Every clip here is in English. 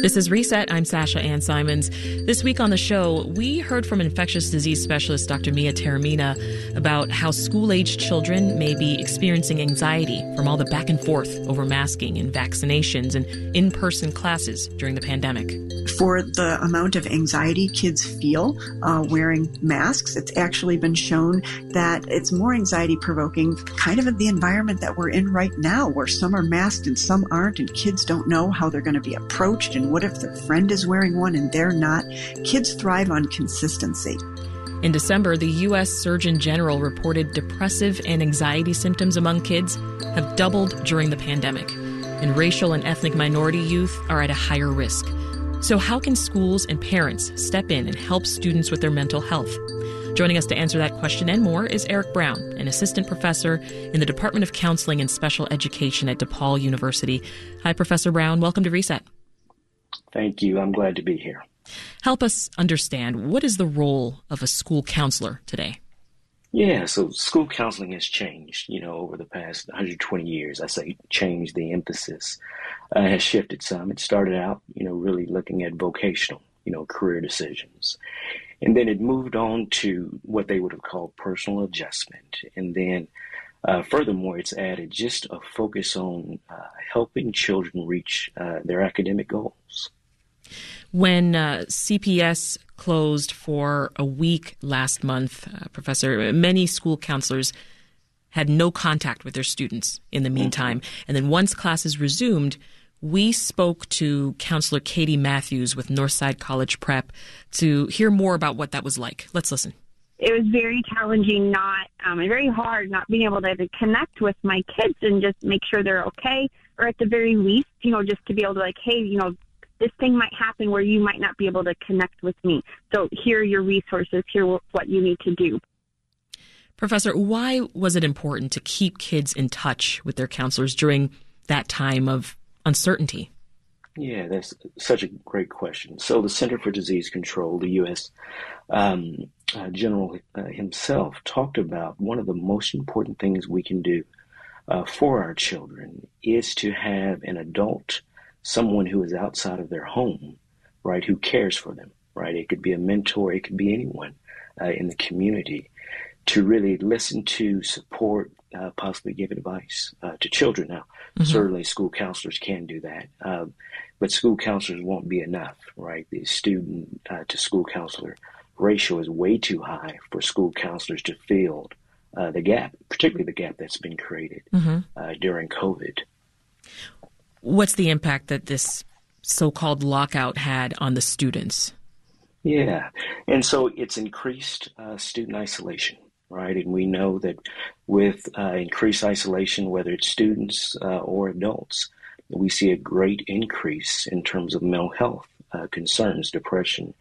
This is Reset. I'm Sasha Ann Simons. This week on the show, we heard from infectious disease specialist Dr. Mia Taormina about how school aged children may be experiencing anxiety from all the back and forth over masking and vaccinations and in person classes during the pandemic. For the amount of anxiety kids feel uh, wearing masks, it's actually been shown that it's more anxiety provoking, kind of in the environment that we're in right now, where some are masked and some aren't, and kids don't know how they're going to be approached and what if their friend is wearing one and they're not? Kids thrive on consistency. In December, the U.S. Surgeon General reported depressive and anxiety symptoms among kids have doubled during the pandemic, and racial and ethnic minority youth are at a higher risk. So, how can schools and parents step in and help students with their mental health? Joining us to answer that question and more is Eric Brown, an assistant professor in the Department of Counseling and Special Education at DePaul University. Hi, Professor Brown. Welcome to Reset. Thank you. I'm glad to be here. Help us understand what is the role of a school counselor today? Yeah, so school counseling has changed, you know, over the past 120 years. I say changed, the emphasis uh, has shifted some. It started out, you know, really looking at vocational, you know, career decisions. And then it moved on to what they would have called personal adjustment. And then uh, furthermore, it's added just a focus on uh, helping children reach uh, their academic goals. When uh, CPS closed for a week last month, uh, Professor, many school counselors had no contact with their students in the meantime. Mm-hmm. And then once classes resumed, we spoke to counselor Katie Matthews with Northside College Prep to hear more about what that was like. Let's listen. It was very challenging, not um, and very hard, not being able to, to connect with my kids and just make sure they're okay, or at the very least, you know, just to be able to like, hey, you know, this thing might happen where you might not be able to connect with me. So here are your resources. Here what you need to do. Professor, why was it important to keep kids in touch with their counselors during that time of uncertainty? Yeah, that's such a great question. So the Center for Disease Control, the U.S. Um, uh, General uh, himself talked about one of the most important things we can do uh, for our children is to have an adult someone who is outside of their home, right, who cares for them, right? It could be a mentor, it could be anyone uh, in the community to really listen to, support, uh, possibly give advice uh, to children. Now, mm-hmm. certainly school counselors can do that, uh, but school counselors won't be enough, right? The student uh, to school counselor ratio is way too high for school counselors to fill uh, the gap, particularly the gap that's been created mm-hmm. during COVID. What's the impact that this so called lockout had on the students? Yeah, and so it's increased uh, student isolation, right? And we know that with uh, increased isolation, whether it's students uh, or adults, we see a great increase in terms of mental health uh, concerns, depression,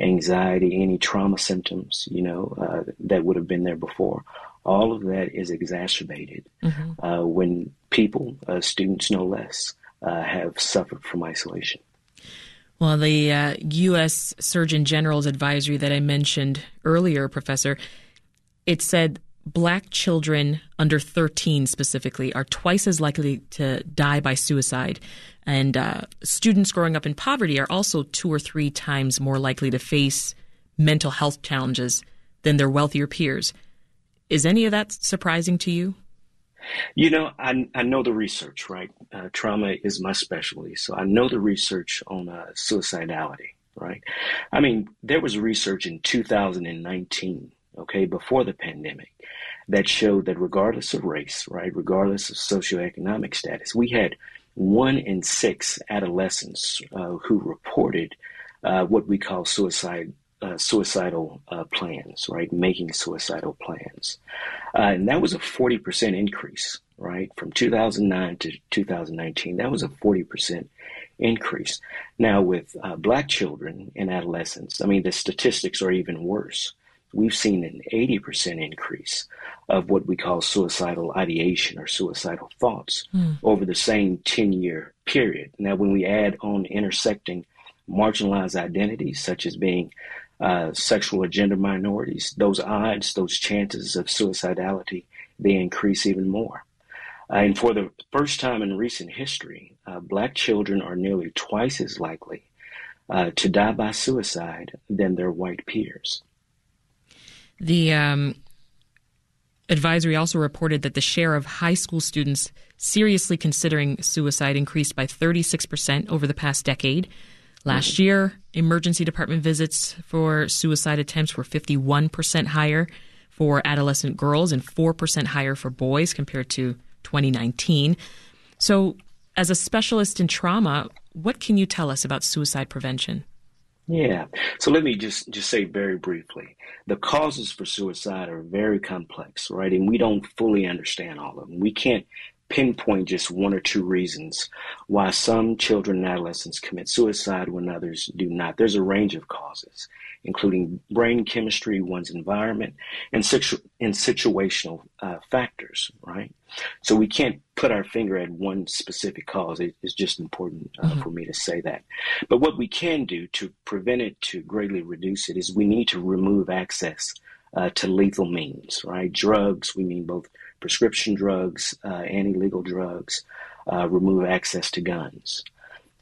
anxiety, any trauma symptoms, you know, uh, that would have been there before. All of that is exacerbated mm-hmm. Uh, when people, students no less, uh, have suffered from isolation. Well, the uh, U.S. Surgeon General's advisory that I mentioned earlier, Professor, it said black children under 13 specifically are twice as likely to die by suicide. And uh, students growing up in poverty are also two or three times more likely to face mental health challenges than their wealthier peers. Is any of that surprising to you? You know, I, I know the research, right? Uh, trauma is my specialty. So I know the research on uh, suicidality, right? I mean, there was research in 2019, okay, before the pandemic, that showed that regardless of race, right, regardless of socioeconomic status, we had one in six adolescents uh, who reported uh, what we call suicide uh, suicidal uh, plans, right? Making suicidal plans. Uh, and that was a 40% increase, right? From 2009 to 2019, that was a 40% increase. Now, with uh, black children and adolescents, I mean, the statistics are even worse. We've seen an 80% increase of what we call suicidal ideation or suicidal thoughts mm. over the same 10 year period. Now, when we add on intersecting marginalized identities, such as being uh, sexual or gender minorities, those odds, those chances of suicidality, they increase even more. Uh, and for the first time in recent history, uh, black children are nearly twice as likely uh, to die by suicide than their white peers. The um, advisory also reported that the share of high school students seriously considering suicide increased by 36% over the past decade. Last year, emergency department visits for suicide attempts were 51% higher for adolescent girls and 4% higher for boys compared to 2019. So, as a specialist in trauma, what can you tell us about suicide prevention? Yeah. So let me just just say very briefly. The causes for suicide are very complex, right? And we don't fully understand all of them. We can't pinpoint just one or two reasons why some children and adolescents commit suicide when others do not. There's a range of causes, including brain chemistry, one's environment, and, situ- and situational uh, factors, right? So we can't put our finger at one specific cause. It, it's just important uh, mm-hmm. for me to say that. But what we can do to prevent it, to greatly reduce it, is we need to remove access uh, to lethal means, right? Drugs, we mean both prescription drugs uh, and illegal drugs, uh, remove access to guns.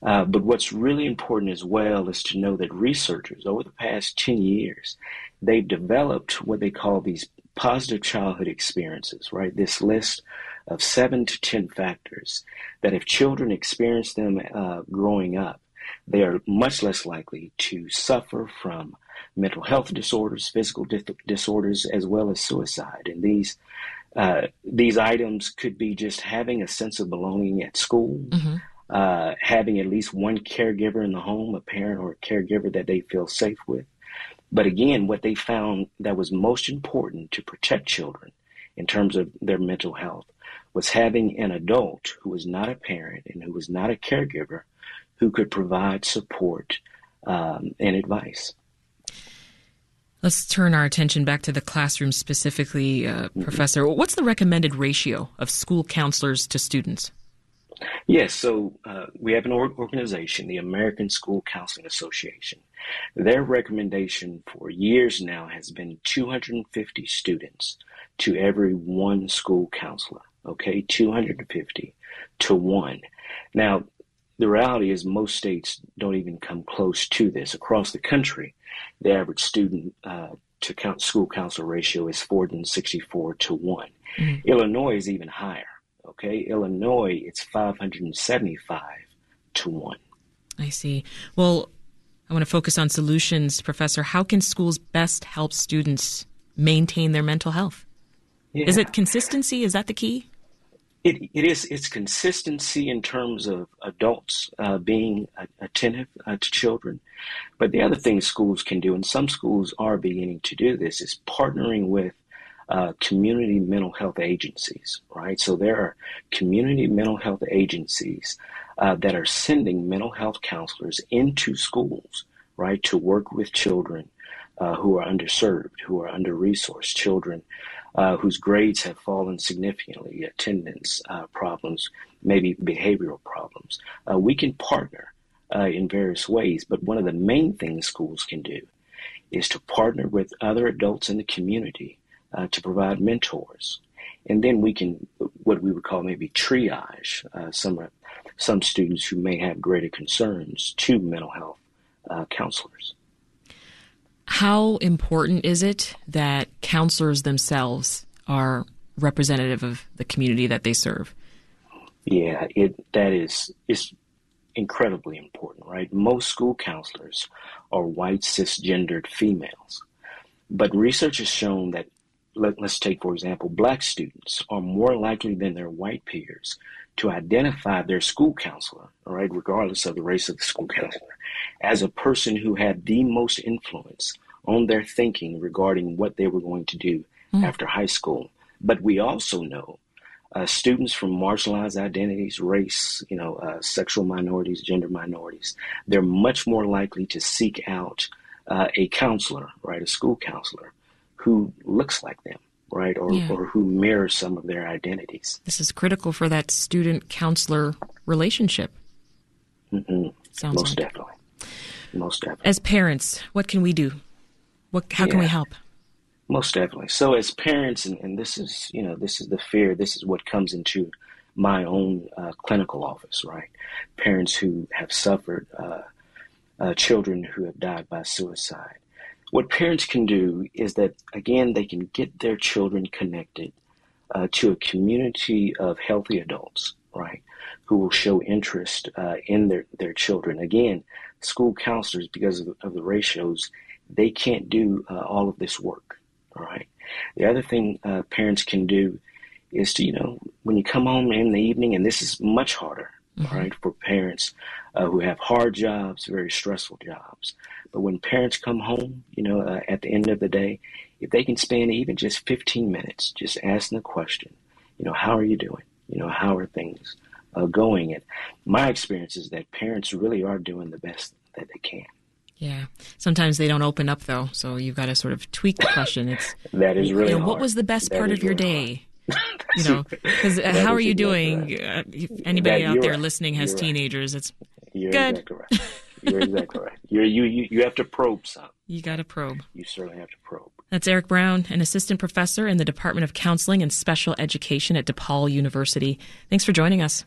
Uh, but what's really important as well is to know that researchers over the past 10 years, they've developed what they call these positive childhood experiences, right? This list of seven to 10 factors that if children experience them uh, growing up, they are much less likely to suffer from mental health disorders, physical dis- disorders, as well as suicide. And these uh, these items could be just having a sense of belonging at school, mm-hmm. uh, having at least one caregiver in the home, a parent or a caregiver that they feel safe with. But again, what they found that was most important to protect children in terms of their mental health was having an adult who was not a parent and who was not a caregiver who could provide support um, and advice. Let's turn our attention back to the classroom specifically, uh. Professor. What's the recommended ratio of school counselors to students? Yes, so uh, we have an organization, the American School Counseling Association. Their recommendation for years now has been 250 students to every one school counselor. Okay, 250 to one. Now, the reality is most states don't even come close to this. Across the country, the average student uh, to count school counselor ratio is 464 to 1. Mm-hmm. Illinois is even higher. Okay, Illinois, it's 575 to 1. I see. Well, I want to focus on solutions, Professor. How can schools best help students maintain their mental health? Yeah. Is it consistency? Is that the key? It, it is it's consistency in terms of adults uh, being attentive uh, to children. But the other thing schools can do, and some schools are beginning to do this, is partnering with uh, community mental health agencies, right? So there are community mental health agencies uh, that are sending mental health counselors into schools, right, to work with children uh, who are underserved, who are under resourced, children uh, whose grades have fallen significantly, attendance uh, problems, maybe behavioral problems. Uh, we can partner uh, in various ways, but one of the main things schools can do is to partner with other adults in the community uh, to provide mentors. And then we can, what we would call maybe triage uh, some some students who may have greater concerns to mental health counselors. How important is it that counselors themselves are representative of the community that they serve? Yeah, it that is is incredibly important, right? Most school counselors are white cisgendered females. But research has shown that let, us take for example black students are more likely than their white peers to identify their school counselor, right, regardless of the race of the school counselor, as a person who had the most influence on their thinking regarding what they were going to do mm. after high school. But we also know uh, students from marginalized identities, race, you know, uh, sexual minorities, gender minorities, they're much more likely to seek out uh, a counselor, right, a school counselor who looks like them right, or, yeah. or who mirrors some of their identities. This is critical for that student counselor relationship. Mm-hmm. Sounds most like. definitely. Most definitely. As parents, what can we do? What? How yeah. can we help? Most definitely. So as parents, and, and this is you know this is the fear. This is what comes into my own uh, clinical office, right? Parents who have suffered, uh, uh, children who have died by suicide. What parents can do is that, again, they can get their children connected uh, to a community of healthy adults, right, who will show interest uh, in their, their children. Again, school counselors, because of, of the ratios, they can't do uh, all of this work, all right? The other thing parents can do is to, you know, when you come home in the evening, and this is much harder, mm-hmm. right, for parents uh, who have hard jobs, very stressful jobs. But when parents come home, you know, uh, at the end of the day, if they can spend even just 15 minutes just asking the question, you know, how are you doing? You know, how are things uh, going? And my experience is that parents really are doing the best that they can. Yeah. Sometimes they don't open up though, so you've got to sort of tweak the question. It's that is really. You know, what was the best that part of your really day? you know, because uh, how are you doing? Uh, if anybody out there right. listening has you're teenagers, right. it's you're good. Exactly right. You're exactly right. You're, you you you have to probe some. You got to probe. You certainly have to probe. That's Eric Brown, an assistant professor in the Department of Counseling and Special Education at DePaul University. Thanks for joining us.